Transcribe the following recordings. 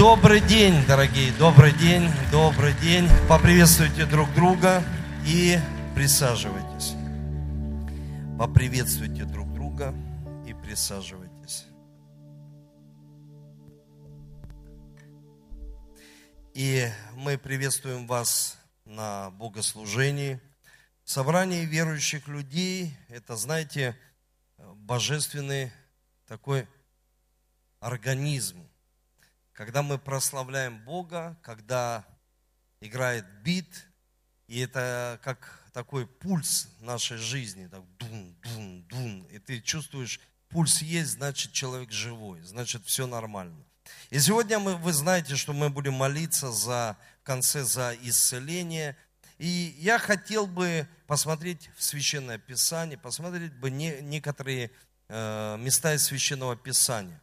Добрый день, дорогие, добрый день, добрый день. Поприветствуйте друг друга и присаживайтесь. Поприветствуйте друг друга и присаживайтесь. И мы приветствуем вас на богослужении. Собрание верующих людей – это, знаете, божественный такой организм, когда мы прославляем Бога, когда играет бит, и это как такой пульс нашей жизни, так дун, дун, дун, и ты чувствуешь, пульс есть, значит человек живой, значит все нормально. И сегодня мы, вы знаете, что мы будем молиться за, в конце за исцеление. И я хотел бы посмотреть в Священное Писание, посмотреть бы не, некоторые э, места из Священного Писания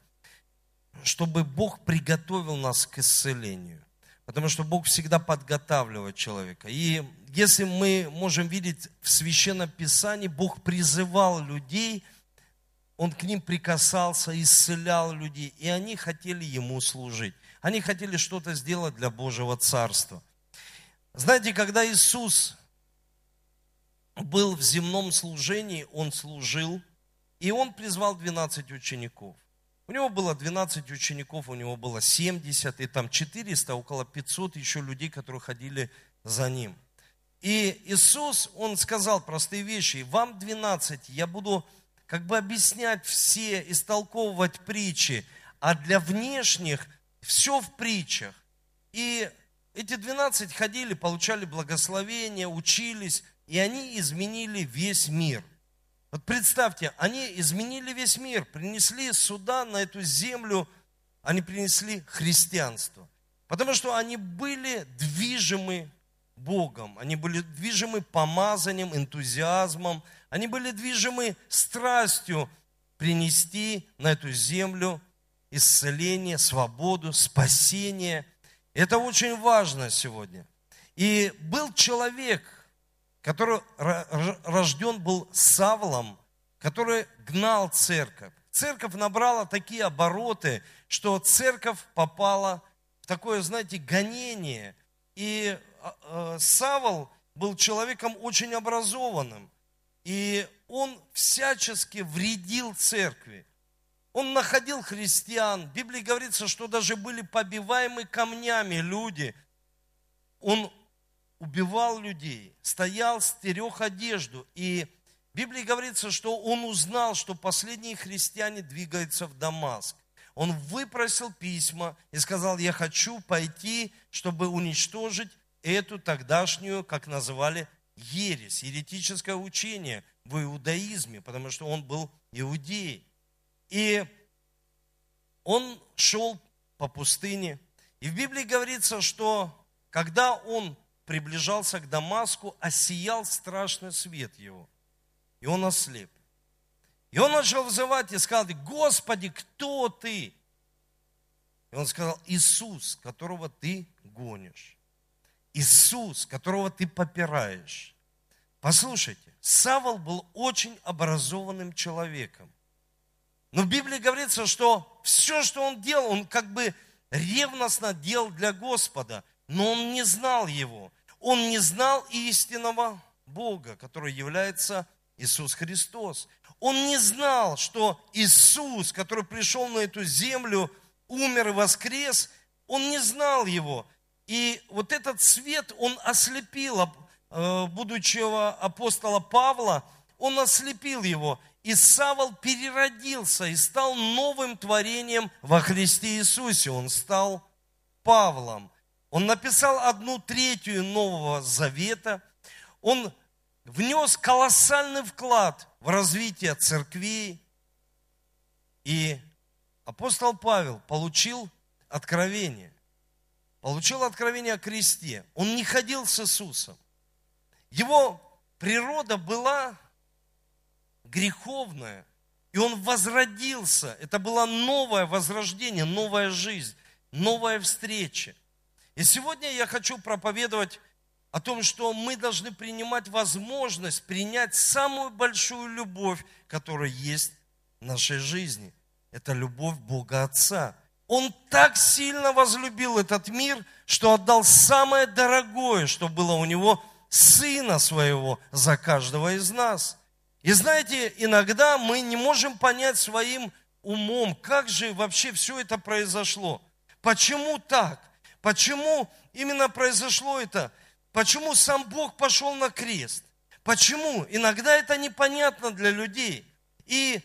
чтобы Бог приготовил нас к исцелению. Потому что Бог всегда подготавливает человека. И если мы можем видеть в Священном Писании, Бог призывал людей, Он к ним прикасался, исцелял людей, и они хотели Ему служить. Они хотели что-то сделать для Божьего Царства. Знаете, когда Иисус был в земном служении, Он служил, и Он призвал 12 учеников. У него было 12 учеников, у него было 70, и там 400, около 500 еще людей, которые ходили за ним. И Иисус, Он сказал простые вещи, вам 12, я буду как бы объяснять все, истолковывать притчи, а для внешних все в притчах. И эти 12 ходили, получали благословение, учились, и они изменили весь мир – вот представьте, они изменили весь мир, принесли сюда, на эту землю, они принесли христианство. Потому что они были движимы Богом, они были движимы помазанием, энтузиазмом, они были движимы страстью принести на эту землю исцеление, свободу, спасение. Это очень важно сегодня. И был человек, который рожден был Савлом, который гнал церковь. Церковь набрала такие обороты, что церковь попала в такое, знаете, гонение. И а, а, Савол был человеком очень образованным. И он всячески вредил церкви. Он находил христиан. В Библии говорится, что даже были побиваемы камнями люди. Он убивал людей, стоял, стерег одежду. И в Библии говорится, что он узнал, что последние христиане двигаются в Дамаск. Он выпросил письма и сказал, я хочу пойти, чтобы уничтожить эту тогдашнюю, как называли, ересь, еретическое учение в иудаизме, потому что он был иудеей. И он шел по пустыне. И в Библии говорится, что когда он приближался к Дамаску, осиял страшный свет его. И он ослеп. И он начал взывать и сказал, Господи, кто ты? И он сказал, Иисус, которого ты гонишь. Иисус, которого ты попираешь. Послушайте, Савол был очень образованным человеком. Но в Библии говорится, что все, что он делал, он как бы ревностно делал для Господа, но он не знал его он не знал истинного Бога, который является Иисус Христос. Он не знал, что Иисус, который пришел на эту землю, умер и воскрес, он не знал его. И вот этот свет, он ослепил э, будущего апостола Павла, он ослепил его. И Савол переродился и стал новым творением во Христе Иисусе. Он стал Павлом. Он написал одну третью Нового Завета. Он внес колоссальный вклад в развитие церквей. И апостол Павел получил откровение. Получил откровение о кресте. Он не ходил с Иисусом. Его природа была греховная. И он возродился. Это было новое возрождение, новая жизнь, новая встреча. И сегодня я хочу проповедовать о том, что мы должны принимать возможность принять самую большую любовь, которая есть в нашей жизни. Это любовь Бога Отца. Он так сильно возлюбил этот мир, что отдал самое дорогое, что было у него, Сына Своего за каждого из нас. И знаете, иногда мы не можем понять своим умом, как же вообще все это произошло. Почему так? Почему именно произошло это? Почему сам Бог пошел на крест? Почему? Иногда это непонятно для людей. И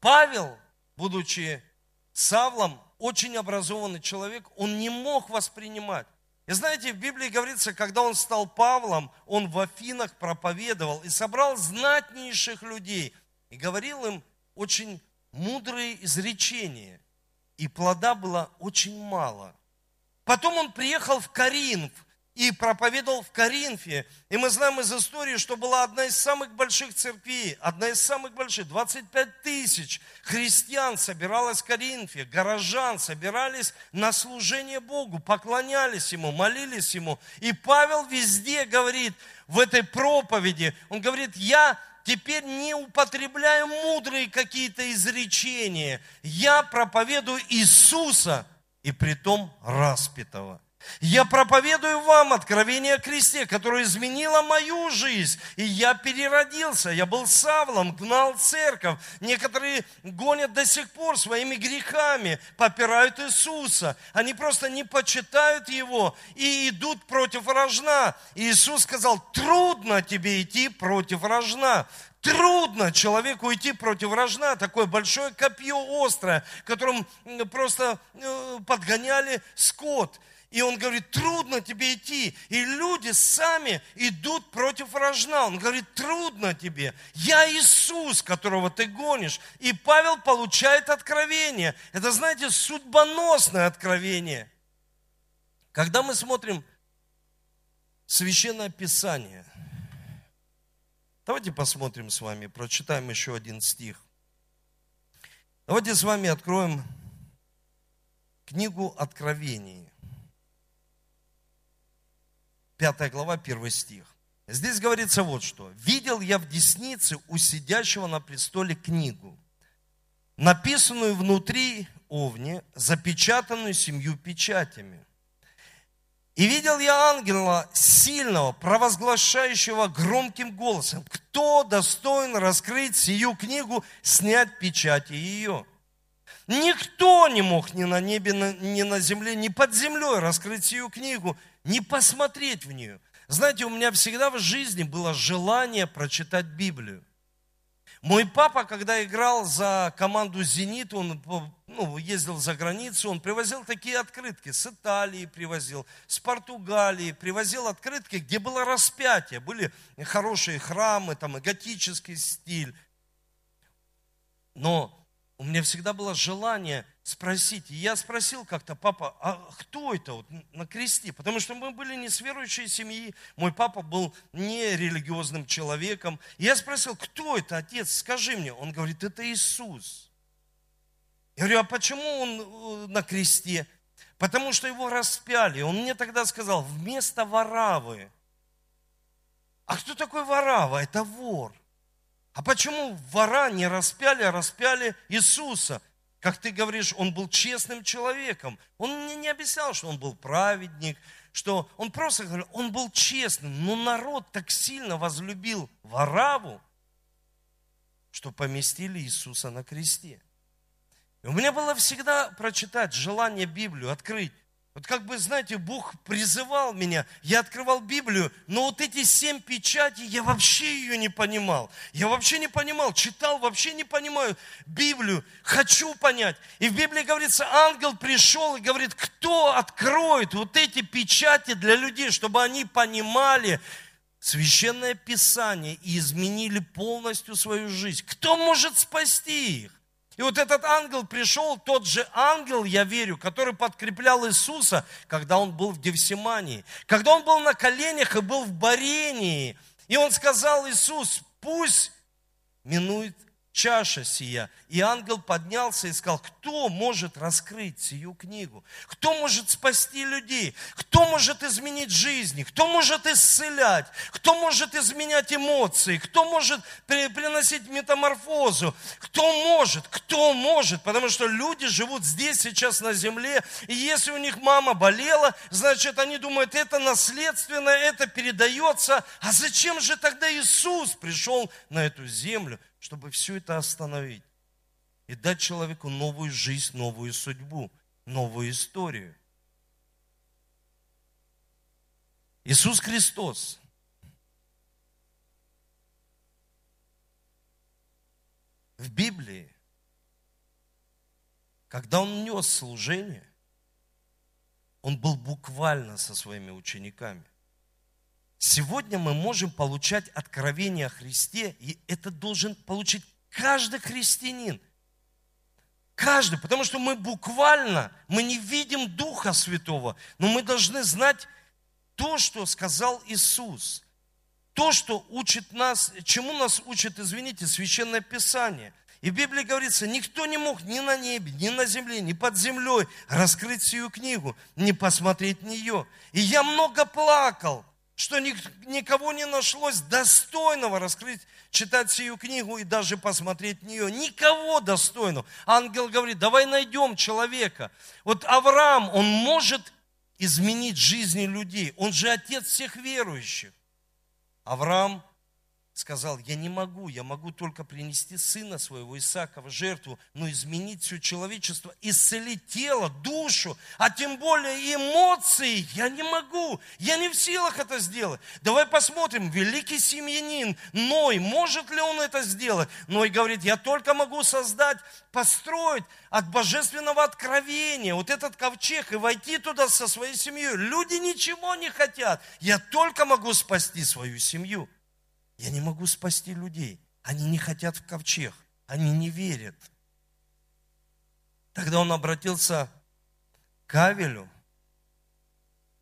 Павел, будучи Савлом, очень образованный человек, он не мог воспринимать. И знаете, в Библии говорится, когда он стал Павлом, он в Афинах проповедовал и собрал знатнейших людей и говорил им очень мудрые изречения. И плода было очень мало. Потом он приехал в Каринф, и проповедовал в Коринфе. И мы знаем из истории, что была одна из самых больших церквей, одна из самых больших, 25 тысяч христиан собиралась в Коринфе, горожан собирались на служение Богу, поклонялись Ему, молились Ему. И Павел везде говорит, в этой проповеди, он говорит, я теперь не употребляю мудрые какие-то изречения, я проповедую Иисуса, и притом распятого. Я проповедую вам откровение о кресте, которое изменило мою жизнь. И я переродился. Я был Савлом, гнал церковь. Некоторые гонят до сих пор своими грехами, попирают Иисуса. Они просто не почитают Его и идут против рожна. И Иисус сказал, трудно тебе идти против рожна. Трудно человеку идти против рожна, такое большое копье острое, которым просто э, подгоняли скот. И он говорит, трудно тебе идти. И люди сами идут против рожна. Он говорит, трудно тебе. Я Иисус, которого ты гонишь. И Павел получает откровение. Это, знаете, судьбоносное откровение. Когда мы смотрим Священное Писание, давайте посмотрим с вами, прочитаем еще один стих. Давайте с вами откроем книгу Откровений. 5 глава, 1 стих. Здесь говорится вот что. «Видел я в деснице у сидящего на престоле книгу, написанную внутри овне, запечатанную семью печатями. И видел я ангела сильного, провозглашающего громким голосом, кто достоин раскрыть сию книгу, снять печати ее. Никто не мог ни на небе, ни на земле, ни под землей раскрыть сию книгу, не посмотреть в нее. Знаете, у меня всегда в жизни было желание прочитать Библию. Мой папа, когда играл за команду «Зенит», он ну, ездил за границу, он привозил такие открытки, с Италии привозил, с Португалии, привозил открытки, где было распятие, были хорошие храмы, там и готический стиль. Но у меня всегда было желание спросить. И я спросил как-то, папа, а кто это вот на кресте? Потому что мы были не с верующей семьи, мой папа был не религиозным человеком. И я спросил, кто это, отец, скажи мне. Он говорит, это Иисус. Я говорю, а почему он э, на кресте? Потому что его распяли. Он мне тогда сказал, вместо воравы. А кто такой ворава? Это вор. А почему вора не распяли, а распяли Иисуса? Как ты говоришь, он был честным человеком. Он мне не объяснял, что он был праведник, что он просто говорил, он был честным. Но народ так сильно возлюбил Вараву, что поместили Иисуса на кресте. И у меня было всегда прочитать желание Библию, открыть. Вот как бы, знаете, Бог призывал меня, я открывал Библию, но вот эти семь печатей, я вообще ее не понимал. Я вообще не понимал, читал, вообще не понимаю Библию, хочу понять. И в Библии говорится, ангел пришел и говорит, кто откроет вот эти печати для людей, чтобы они понимали, Священное Писание и изменили полностью свою жизнь. Кто может спасти их? И вот этот ангел пришел, тот же ангел, я верю, который подкреплял Иисуса, когда он был в Девсимании, когда он был на коленях и был в Барении. И он сказал, Иисус, пусть минует чаша сия. И ангел поднялся и сказал, кто может раскрыть сию книгу? Кто может спасти людей? Кто может изменить жизни? Кто может исцелять? Кто может изменять эмоции? Кто может приносить метаморфозу? Кто может? Кто может? Потому что люди живут здесь сейчас на земле, и если у них мама болела, значит они думают, это наследственно, это передается. А зачем же тогда Иисус пришел на эту землю? Чтобы все это остановить и дать человеку новую жизнь, новую судьбу, новую историю. Иисус Христос в Библии, когда Он нес служение, Он был буквально со своими учениками. Сегодня мы можем получать откровение о Христе, и это должен получить каждый христианин. Каждый, потому что мы буквально, мы не видим Духа Святого, но мы должны знать то, что сказал Иисус. То, что учит нас, чему нас учит, извините, Священное Писание. И в Библии говорится, никто не мог ни на небе, ни на земле, ни под землей раскрыть сию книгу, не посмотреть нее. И я много плакал, что никого не нашлось достойного раскрыть, читать сию книгу и даже посмотреть в нее. Никого достойного. Ангел говорит, давай найдем человека. Вот Авраам, он может изменить жизни людей. Он же отец всех верующих. Авраам сказал, я не могу, я могу только принести сына своего Исаака в жертву, но изменить все человечество, исцелить тело, душу, а тем более эмоции я не могу, я не в силах это сделать. Давай посмотрим, великий семьянин Ной, может ли он это сделать? Ной говорит, я только могу создать, построить от божественного откровения вот этот ковчег и войти туда со своей семьей. Люди ничего не хотят, я только могу спасти свою семью. Я не могу спасти людей. Они не хотят в ковчег. Они не верят. Тогда он обратился к Авелю.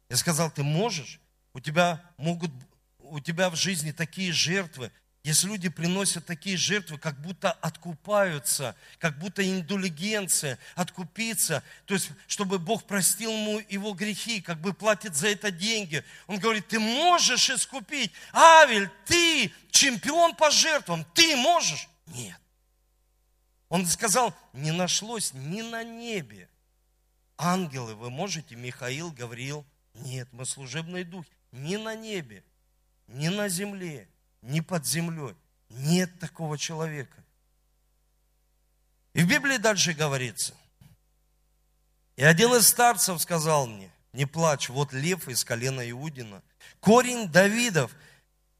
Я сказал, ты можешь? У тебя могут, у тебя в жизни такие жертвы, если люди приносят такие жертвы, как будто откупаются, как будто индулигенция, откупиться, то есть, чтобы Бог простил ему его грехи, как бы платит за это деньги. Он говорит, ты можешь искупить. Авель, ты чемпион по жертвам, ты можешь? Нет. Он сказал, не нашлось ни на небе. Ангелы, вы можете? Михаил говорил, нет, мы служебные духи. Ни на небе, ни на земле, ни под землей. Нет такого человека. И в Библии дальше говорится. И один из старцев сказал мне, не плачь, вот лев из колена Иудина. Корень Давидов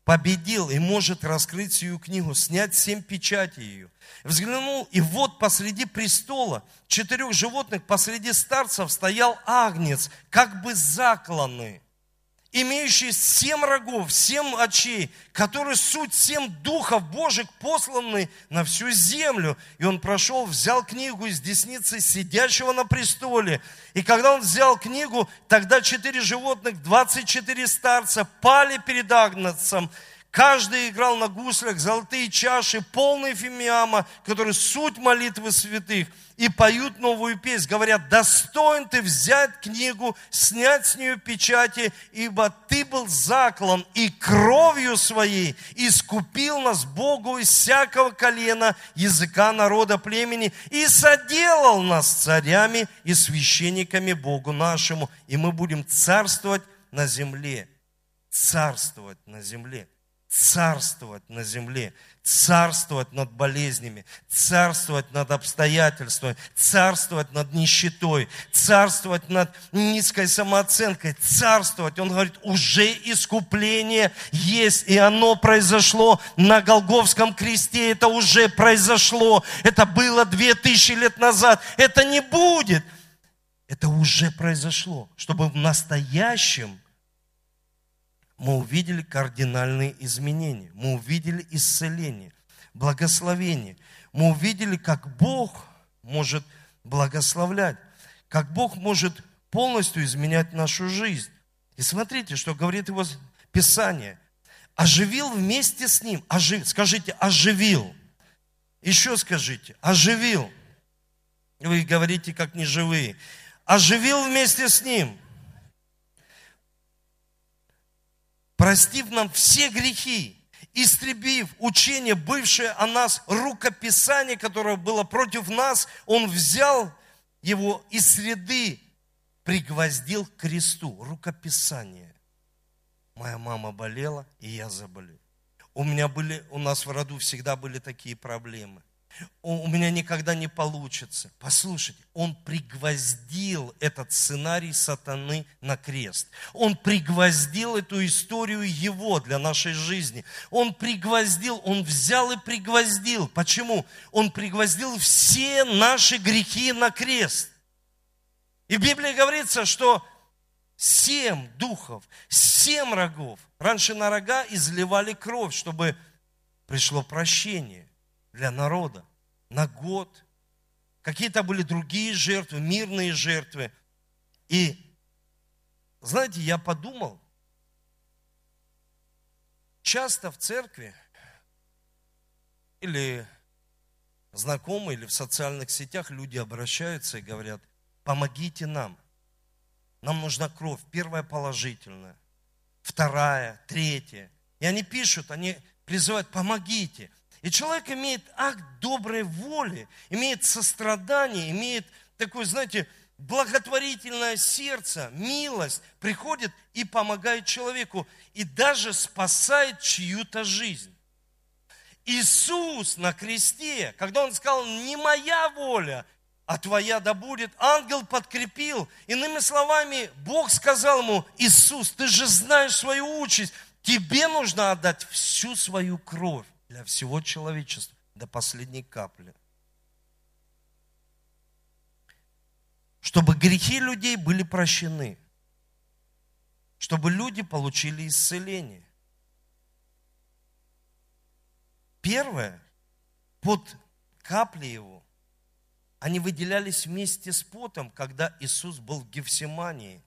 победил и может раскрыть сию книгу, снять семь печатей ее. Взглянул, и вот посреди престола четырех животных, посреди старцев стоял агнец, как бы закланный имеющий семь рогов, семь очей, который суть семь духов Божьих, посланный на всю землю. И он прошел, взял книгу из десницы сидящего на престоле. И когда он взял книгу, тогда четыре животных, двадцать четыре старца пали перед Агнцем, Каждый играл на гуслях золотые чаши, полные фимиама, которые суть молитвы святых, и поют новую песнь. Говорят, достоин ты взять книгу, снять с нее печати, ибо ты был заклан и кровью своей искупил нас Богу из всякого колена, языка, народа, племени, и соделал нас царями и священниками Богу нашему, и мы будем царствовать на земле. Царствовать на земле царствовать на земле, царствовать над болезнями, царствовать над обстоятельствами, царствовать над нищетой, царствовать над низкой самооценкой, царствовать. Он говорит, уже искупление есть, и оно произошло на Голговском кресте, это уже произошло, это было две тысячи лет назад, это не будет. Это уже произошло, чтобы в настоящем мы увидели кардинальные изменения, мы увидели исцеление, благословение, мы увидели, как Бог может благословлять, как Бог может полностью изменять нашу жизнь. И смотрите, что говорит его Писание. Оживил вместе с ним, ожив, скажите, оживил. Еще скажите, оживил. Вы говорите, как неживые. Оживил вместе с Ним. Простив нам все грехи, истребив учение, бывшее о нас, рукописание, которое было против нас, Он взял его из среды, пригвоздил к кресту. Рукописание. Моя мама болела, и я заболел. У меня были, у нас в роду всегда были такие проблемы. У меня никогда не получится. Послушайте, он пригвоздил этот сценарий сатаны на крест. Он пригвоздил эту историю его для нашей жизни. Он пригвоздил, он взял и пригвоздил. Почему? Он пригвоздил все наши грехи на крест. И в Библии говорится, что семь духов, семь рогов. Раньше на рога изливали кровь, чтобы пришло прощение для народа на год. Какие-то были другие жертвы, мирные жертвы. И, знаете, я подумал, часто в церкви или знакомые, или в социальных сетях люди обращаются и говорят, помогите нам. Нам нужна кровь. Первая положительная, вторая, третья. И они пишут, они призывают, помогите. И человек имеет акт доброй воли, имеет сострадание, имеет такое, знаете, благотворительное сердце, милость, приходит и помогает человеку, и даже спасает чью-то жизнь. Иисус на кресте, когда Он сказал, не моя воля, а твоя да будет. Ангел подкрепил. Иными словами, Бог сказал ему, Иисус, ты же знаешь свою участь. Тебе нужно отдать всю свою кровь для всего человечества до последней капли. Чтобы грехи людей были прощены. Чтобы люди получили исцеление. Первое, под капли его они выделялись вместе с потом, когда Иисус был в Гефсимании.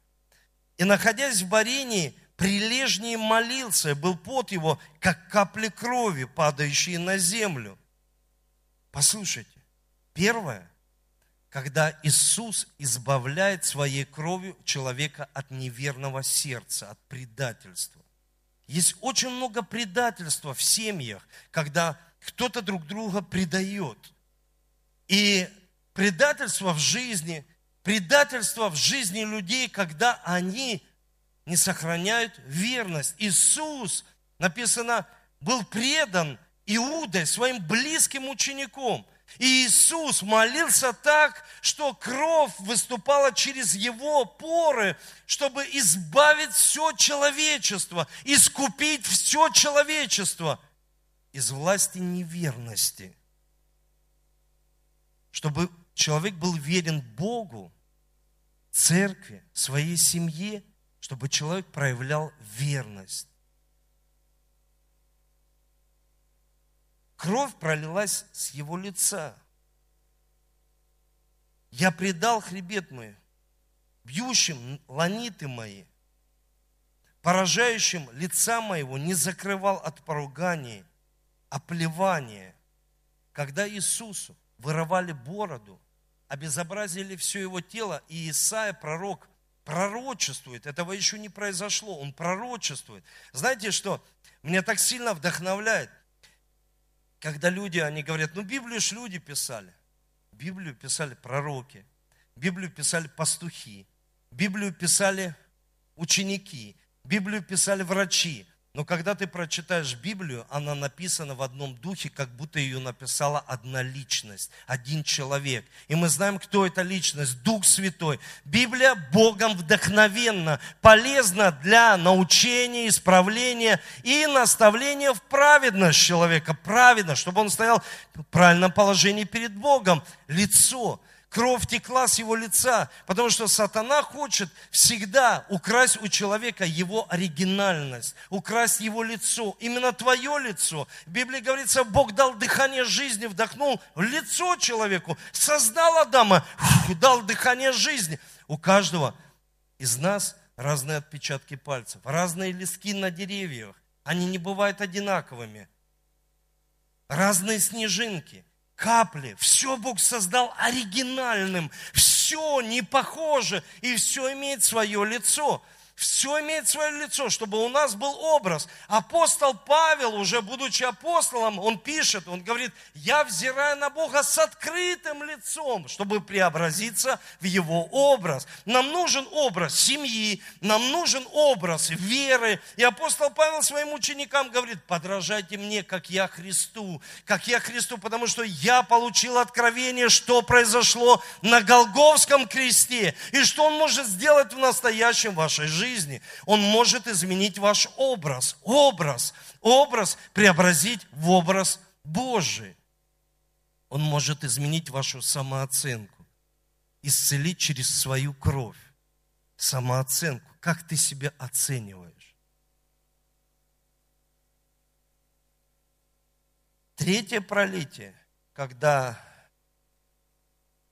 И находясь в Барении, прилежнее молился, был пот его, как капли крови, падающие на землю. Послушайте, первое, когда Иисус избавляет своей кровью человека от неверного сердца, от предательства. Есть очень много предательства в семьях, когда кто-то друг друга предает. И предательство в жизни, предательство в жизни людей, когда они не сохраняют верность. Иисус, написано, был предан Иудой, своим близким учеником. И Иисус молился так, что кровь выступала через его поры, чтобы избавить все человечество, искупить все человечество из власти неверности. Чтобы человек был верен Богу, церкви, своей семье, чтобы человек проявлял верность. Кровь пролилась с его лица. Я предал хребет мой, бьющим ланиты мои, поражающим лица моего не закрывал от поругания, оплевания. Когда Иисусу вырывали бороду, обезобразили все его тело, и Исаия, пророк, пророчествует. Этого еще не произошло, он пророчествует. Знаете что? Меня так сильно вдохновляет, когда люди, они говорят, ну Библию ж люди писали. Библию писали пророки, Библию писали пастухи, Библию писали ученики, Библию писали врачи. Но когда ты прочитаешь Библию, она написана в одном духе, как будто ее написала одна личность, один человек. И мы знаем, кто эта личность, Дух Святой. Библия Богом вдохновенна, полезна для научения, исправления и наставления в праведность человека. Праведно, чтобы он стоял в правильном положении перед Богом. Лицо – Кровь текла с его лица, потому что сатана хочет всегда украсть у человека его оригинальность, украсть его лицо, именно твое лицо. В Библии говорится, Бог дал дыхание жизни, вдохнул в лицо человеку, создал Адама, дал дыхание жизни. У каждого из нас разные отпечатки пальцев, разные листки на деревьях. Они не бывают одинаковыми. Разные снежинки – капли. Все Бог создал оригинальным. Все не похоже. И все имеет свое лицо. Все имеет свое лицо, чтобы у нас был образ. Апостол Павел, уже будучи апостолом, он пишет, он говорит, я взираю на Бога с открытым лицом, чтобы преобразиться в его образ. Нам нужен образ семьи, нам нужен образ веры. И апостол Павел своим ученикам говорит, подражайте мне, как я Христу, как я Христу, потому что я получил откровение, что произошло на Голговском кресте, и что он может сделать в настоящем вашей жизни жизни. Он может изменить ваш образ, образ, образ преобразить в образ Божий. Он может изменить вашу самооценку, исцелить через свою кровь. Самооценку, как ты себя оцениваешь. Третье пролитие, когда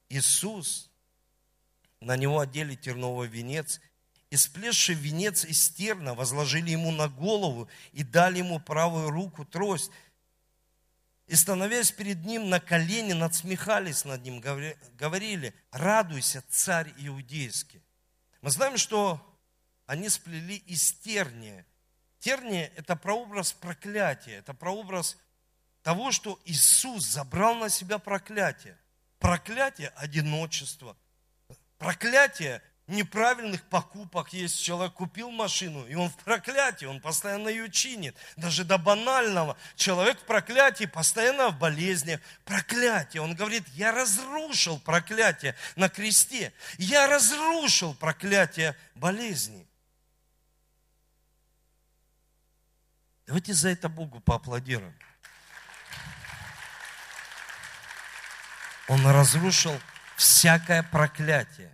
Иисус, на него одели терновый венец – и сплесший венец из терна возложили ему на голову и дали ему правую руку трость. И, становясь перед ним на колени, надсмехались над ним, говорили, радуйся, царь иудейский. Мы знаем, что они сплели из терния. Терния – это прообраз проклятия, это прообраз того, что Иисус забрал на себя проклятие. Проклятие – одиночество. Проклятие неправильных покупок есть. Человек купил машину, и он в проклятии, он постоянно ее чинит. Даже до банального. Человек в проклятии, постоянно в болезнях. Проклятие. Он говорит, я разрушил проклятие на кресте. Я разрушил проклятие болезни. Давайте за это Богу поаплодируем. Он разрушил всякое проклятие.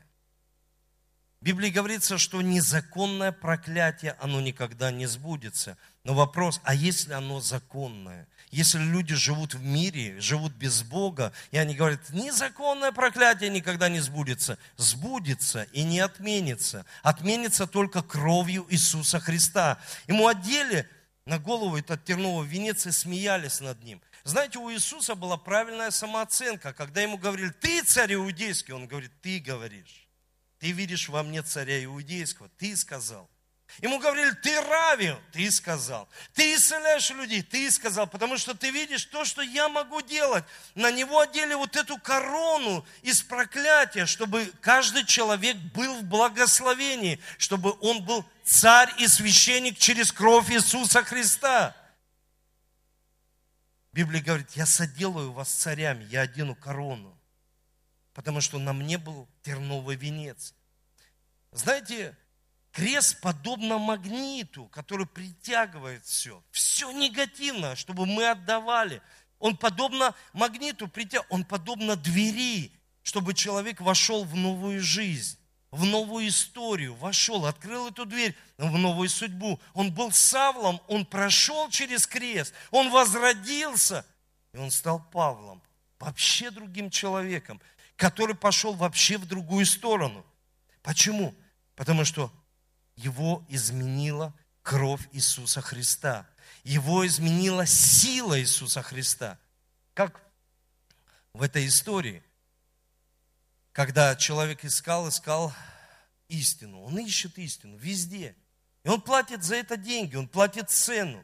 В Библии говорится, что незаконное проклятие, оно никогда не сбудется. Но вопрос, а если оно законное? Если люди живут в мире, живут без Бога, и они говорят, незаконное проклятие никогда не сбудется. Сбудется и не отменится. Отменится только кровью Иисуса Христа. Ему одели на голову этот терновый венец и смеялись над ним. Знаете, у Иисуса была правильная самооценка. Когда ему говорили, ты царь иудейский, он говорит, ты говоришь. Ты видишь во мне царя иудейского, ты сказал. Ему говорили, ты равил, ты сказал. Ты исцеляешь людей, ты сказал, потому что ты видишь то, что я могу делать. На него одели вот эту корону из проклятия, чтобы каждый человек был в благословении, чтобы он был царь и священник через кровь Иисуса Христа. Библия говорит, я соделаю вас царями, я одену корону потому что на мне был терновый венец. Знаете, крест подобно магниту, который притягивает все. Все негативно, чтобы мы отдавали. Он подобно магниту, он подобно двери, чтобы человек вошел в новую жизнь, в новую историю, вошел, открыл эту дверь в новую судьбу. Он был Савлом, он прошел через крест, он возродился, и он стал Павлом, вообще другим человеком который пошел вообще в другую сторону. Почему? Потому что его изменила кровь Иисуса Христа. Его изменила сила Иисуса Христа. Как в этой истории, когда человек искал, искал истину. Он ищет истину везде. И он платит за это деньги, он платит цену.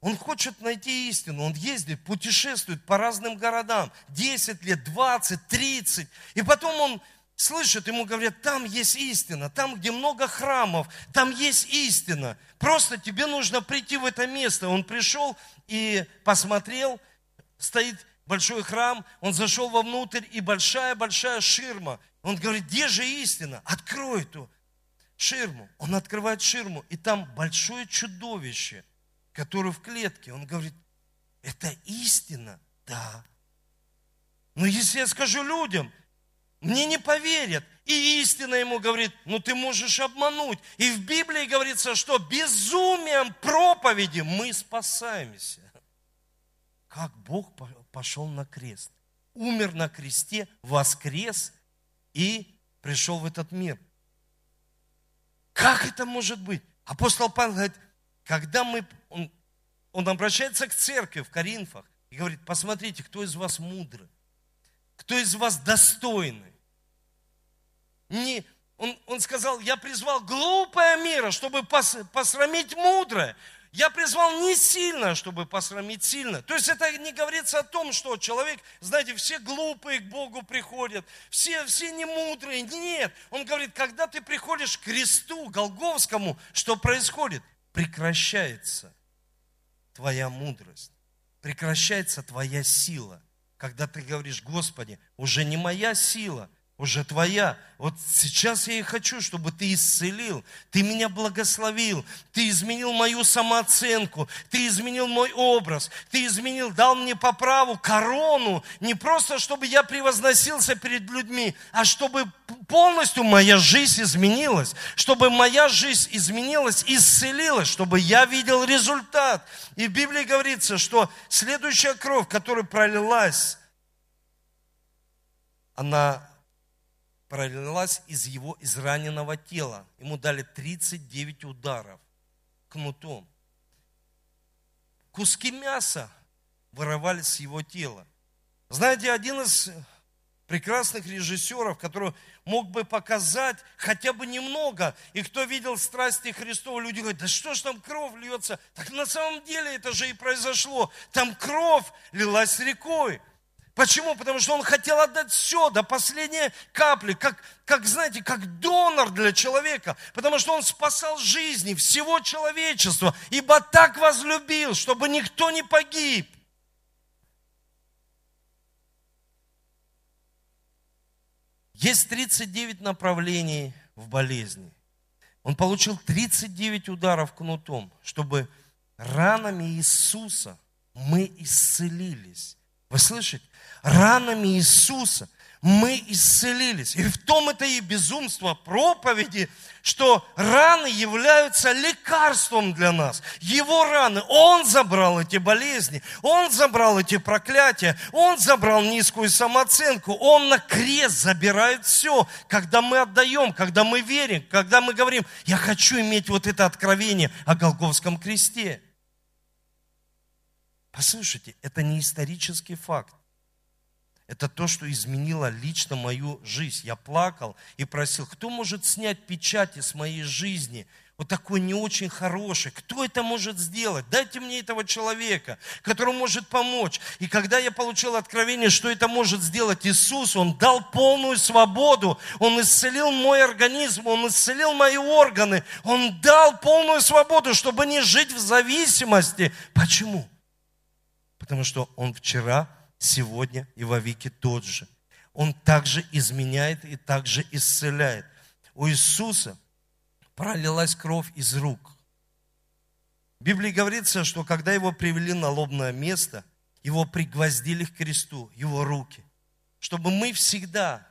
Он хочет найти истину, он ездит, путешествует по разным городам, 10 лет, 20, 30. И потом он слышит, ему говорят, там есть истина, там, где много храмов, там есть истина. Просто тебе нужно прийти в это место. Он пришел и посмотрел, стоит большой храм, он зашел вовнутрь, и большая-большая ширма. Он говорит, где же истина? Открой эту ширму. Он открывает ширму, и там большое чудовище – который в клетке. Он говорит, это истина? Да. Но если я скажу людям, мне не поверят. И истина ему говорит, ну ты можешь обмануть. И в Библии говорится, что безумием проповеди мы спасаемся. Как Бог пошел на крест. Умер на кресте, воскрес и пришел в этот мир. Как это может быть? Апостол Павел говорит, когда мы, он, обращается к церкви в Коринфах и говорит, посмотрите, кто из вас мудрый. кто из вас достойный. Не, он, он сказал, я призвал глупое мира, чтобы пос, посрамить мудрое. Я призвал не сильно, чтобы посрамить сильно. То есть это не говорится о том, что человек, знаете, все глупые к Богу приходят, все, все не мудрые. Нет. Он говорит, когда ты приходишь к кресту Голговскому, что происходит? Прекращается твоя мудрость, прекращается твоя сила. Когда ты говоришь, Господи, уже не моя сила, уже твоя. Вот сейчас я и хочу, чтобы ты исцелил, ты меня благословил, ты изменил мою самооценку, ты изменил мой образ, ты изменил, дал мне по праву корону, не просто, чтобы я превозносился перед людьми, а чтобы полностью моя жизнь изменилась, чтобы моя жизнь изменилась, исцелилась, чтобы я видел результат. И в Библии говорится, что следующая кровь, которая пролилась, она пролилась из его израненного тела. Ему дали 39 ударов кнутом. Куски мяса вырывались с его тела. Знаете, один из прекрасных режиссеров, который мог бы показать хотя бы немного. И кто видел страсти Христова, люди говорят, да что ж там кровь льется? Так на самом деле это же и произошло. Там кровь лилась рекой. Почему? Потому что он хотел отдать все до последней капли, как, как, знаете, как донор для человека. Потому что он спасал жизни всего человечества, ибо так возлюбил, чтобы никто не погиб. Есть 39 направлений в болезни. Он получил 39 ударов кнутом, чтобы ранами Иисуса мы исцелились. Вы слышите? Ранами Иисуса мы исцелились. И в том это и безумство проповеди, что раны являются лекарством для нас. Его раны, Он забрал эти болезни, Он забрал эти проклятия, Он забрал низкую самооценку, Он на крест забирает все, когда мы отдаем, когда мы верим, когда мы говорим, я хочу иметь вот это откровение о Голговском кресте. Послушайте, это не исторический факт. Это то, что изменило лично мою жизнь. Я плакал и просил, кто может снять печати с моей жизни, вот такой не очень хороший. Кто это может сделать? Дайте мне этого человека, который может помочь. И когда я получил откровение, что это может сделать Иисус, Он дал полную свободу. Он исцелил мой организм, Он исцелил мои органы. Он дал полную свободу, чтобы не жить в зависимости. Почему? Потому что Он вчера, сегодня и во веки тот же. Он также изменяет и также исцеляет. У Иисуса пролилась кровь из рук. В Библии говорится, что когда его привели на лобное место, его пригвоздили к кресту, его руки, чтобы мы всегда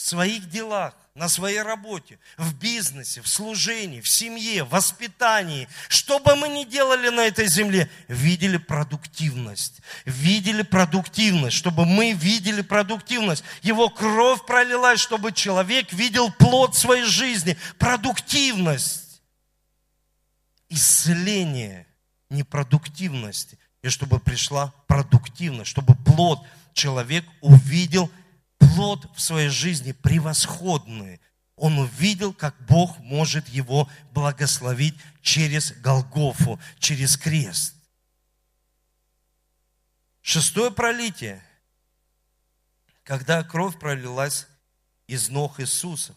своих делах, на своей работе, в бизнесе, в служении, в семье, в воспитании, что бы мы ни делали на этой земле, видели продуктивность. Видели продуктивность, чтобы мы видели продуктивность. Его кровь пролилась, чтобы человек видел плод своей жизни. Продуктивность. Исцеление непродуктивности. И чтобы пришла продуктивность, чтобы плод человек увидел плод в своей жизни превосходный. Он увидел, как Бог может его благословить через Голгофу, через крест. Шестое пролитие, когда кровь пролилась из ног Иисуса.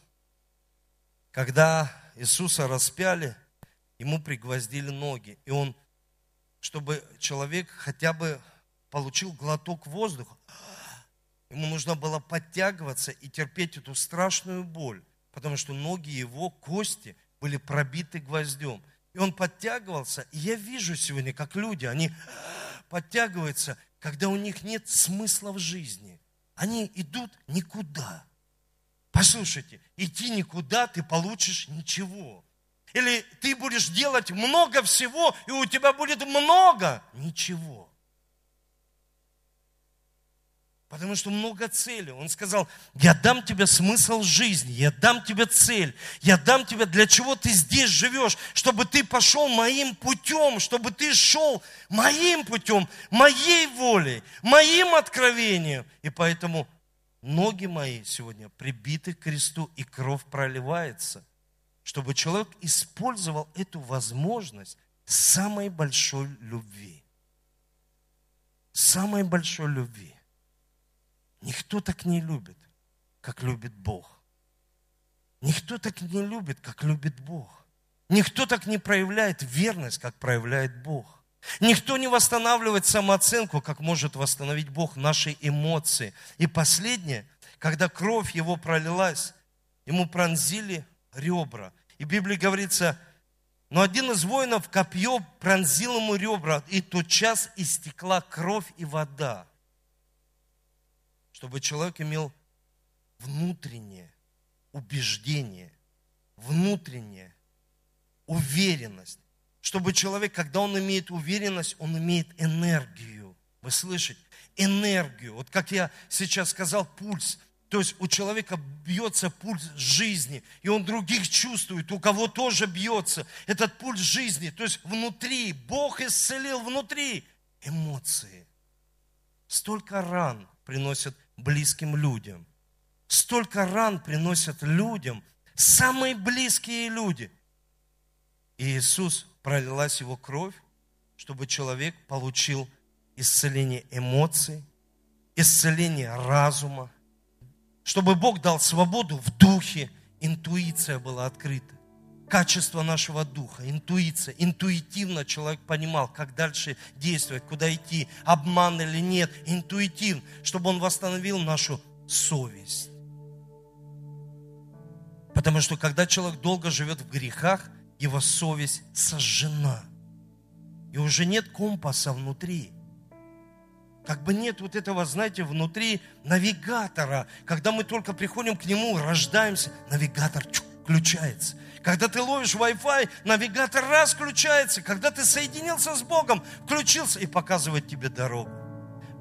Когда Иисуса распяли, ему пригвоздили ноги. И он, чтобы человек хотя бы получил глоток воздуха, Ему нужно было подтягиваться и терпеть эту страшную боль, потому что ноги его, кости были пробиты гвоздем. И он подтягивался, и я вижу сегодня, как люди, они подтягиваются, когда у них нет смысла в жизни. Они идут никуда. Послушайте, идти никуда ты получишь ничего. Или ты будешь делать много всего, и у тебя будет много ничего. Потому что много целей. Он сказал, я дам тебе смысл жизни, я дам тебе цель, я дам тебе, для чего ты здесь живешь, чтобы ты пошел моим путем, чтобы ты шел моим путем, моей волей, моим откровением. И поэтому ноги мои сегодня прибиты к кресту, и кровь проливается, чтобы человек использовал эту возможность самой большой любви. Самой большой любви. Никто так не любит, как любит Бог. Никто так не любит, как любит Бог. Никто так не проявляет верность, как проявляет Бог. Никто не восстанавливает самооценку, как может восстановить Бог наши эмоции. И последнее, когда кровь его пролилась, ему пронзили ребра. И в Библии говорится, но один из воинов копье пронзил ему ребра, и тот час истекла кровь и вода, чтобы человек имел внутреннее убеждение, внутренняя уверенность, чтобы человек, когда он имеет уверенность, он имеет энергию. Вы слышите? Энергию. Вот как я сейчас сказал, пульс. То есть у человека бьется пульс жизни, и он других чувствует, у кого тоже бьется этот пульс жизни. То есть внутри, Бог исцелил внутри эмоции. Столько ран приносят близким людям. Столько ран приносят людям, самые близкие люди. И Иисус пролилась его кровь, чтобы человек получил исцеление эмоций, исцеление разума, чтобы Бог дал свободу в духе, интуиция была открыта. Качество нашего духа, интуиция. Интуитивно человек понимал, как дальше действовать, куда идти, обман или нет. Интуитивно, чтобы он восстановил нашу совесть. Потому что когда человек долго живет в грехах, его совесть сожжена. И уже нет компаса внутри. Как бы нет вот этого, знаете, внутри навигатора. Когда мы только приходим к нему, рождаемся, навигатор чук, включается. Когда ты ловишь Wi-Fi, навигатор раз включается. Когда ты соединился с Богом, включился и показывает тебе дорогу.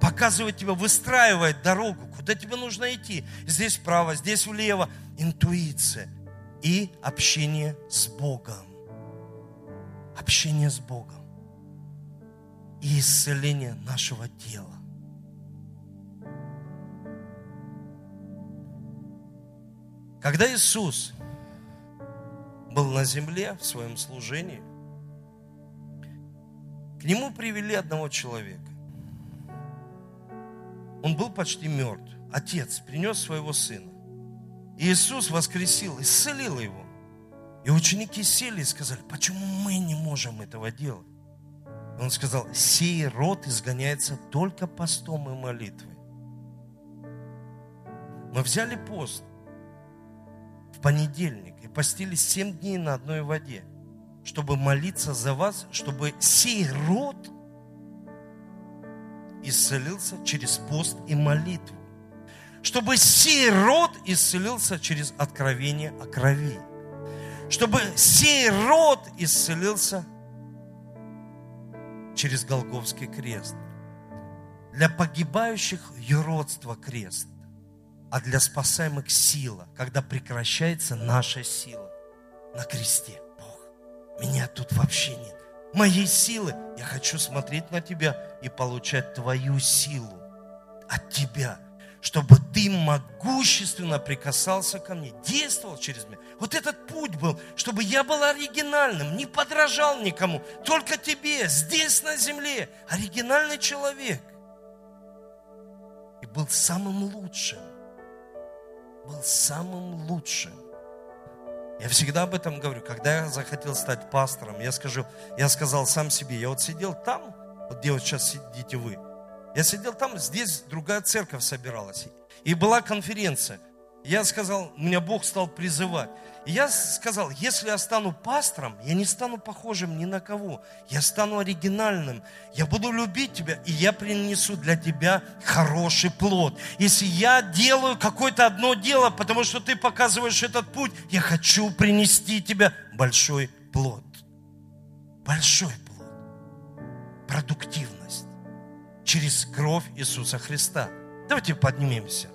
Показывает тебе, выстраивает дорогу, куда тебе нужно идти. Здесь вправо, здесь влево. Интуиция и общение с Богом общение с Богом и исцеление нашего тела. Когда Иисус был на земле в своем служении, к нему привели одного человека. Он был почти мертв. Отец принес своего сына. И Иисус воскресил, исцелил его. И ученики сели и сказали, почему мы не можем этого делать? Он сказал, сей род изгоняется только постом и молитвой. Мы взяли пост понедельник и постились семь дней на одной воде, чтобы молиться за вас, чтобы сей род исцелился через пост и молитву. Чтобы сей род исцелился через откровение о крови чтобы сей род исцелился через Голговский крест. Для погибающих юродство крест, а для спасаемых сила, когда прекращается наша сила на кресте. Бог, меня тут вообще нет. Моей силы я хочу смотреть на Тебя и получать Твою силу от Тебя – чтобы ты могущественно прикасался ко мне, действовал через меня. Вот этот путь был, чтобы я был оригинальным, не подражал никому, только тебе, здесь на земле, оригинальный человек. И был самым лучшим, был самым лучшим. Я всегда об этом говорю. Когда я захотел стать пастором, я, скажу, я сказал сам себе, я вот сидел там, вот где вот сейчас сидите вы, я сидел там, здесь другая церковь собиралась. И была конференция. Я сказал, меня Бог стал призывать. И я сказал, если я стану пастором, я не стану похожим ни на кого. Я стану оригинальным. Я буду любить тебя, и я принесу для тебя хороший плод. Если я делаю какое-то одно дело, потому что ты показываешь этот путь, я хочу принести тебе большой плод. Большой плод. Продуктивность через кровь Иисуса Христа. Давайте поднимемся.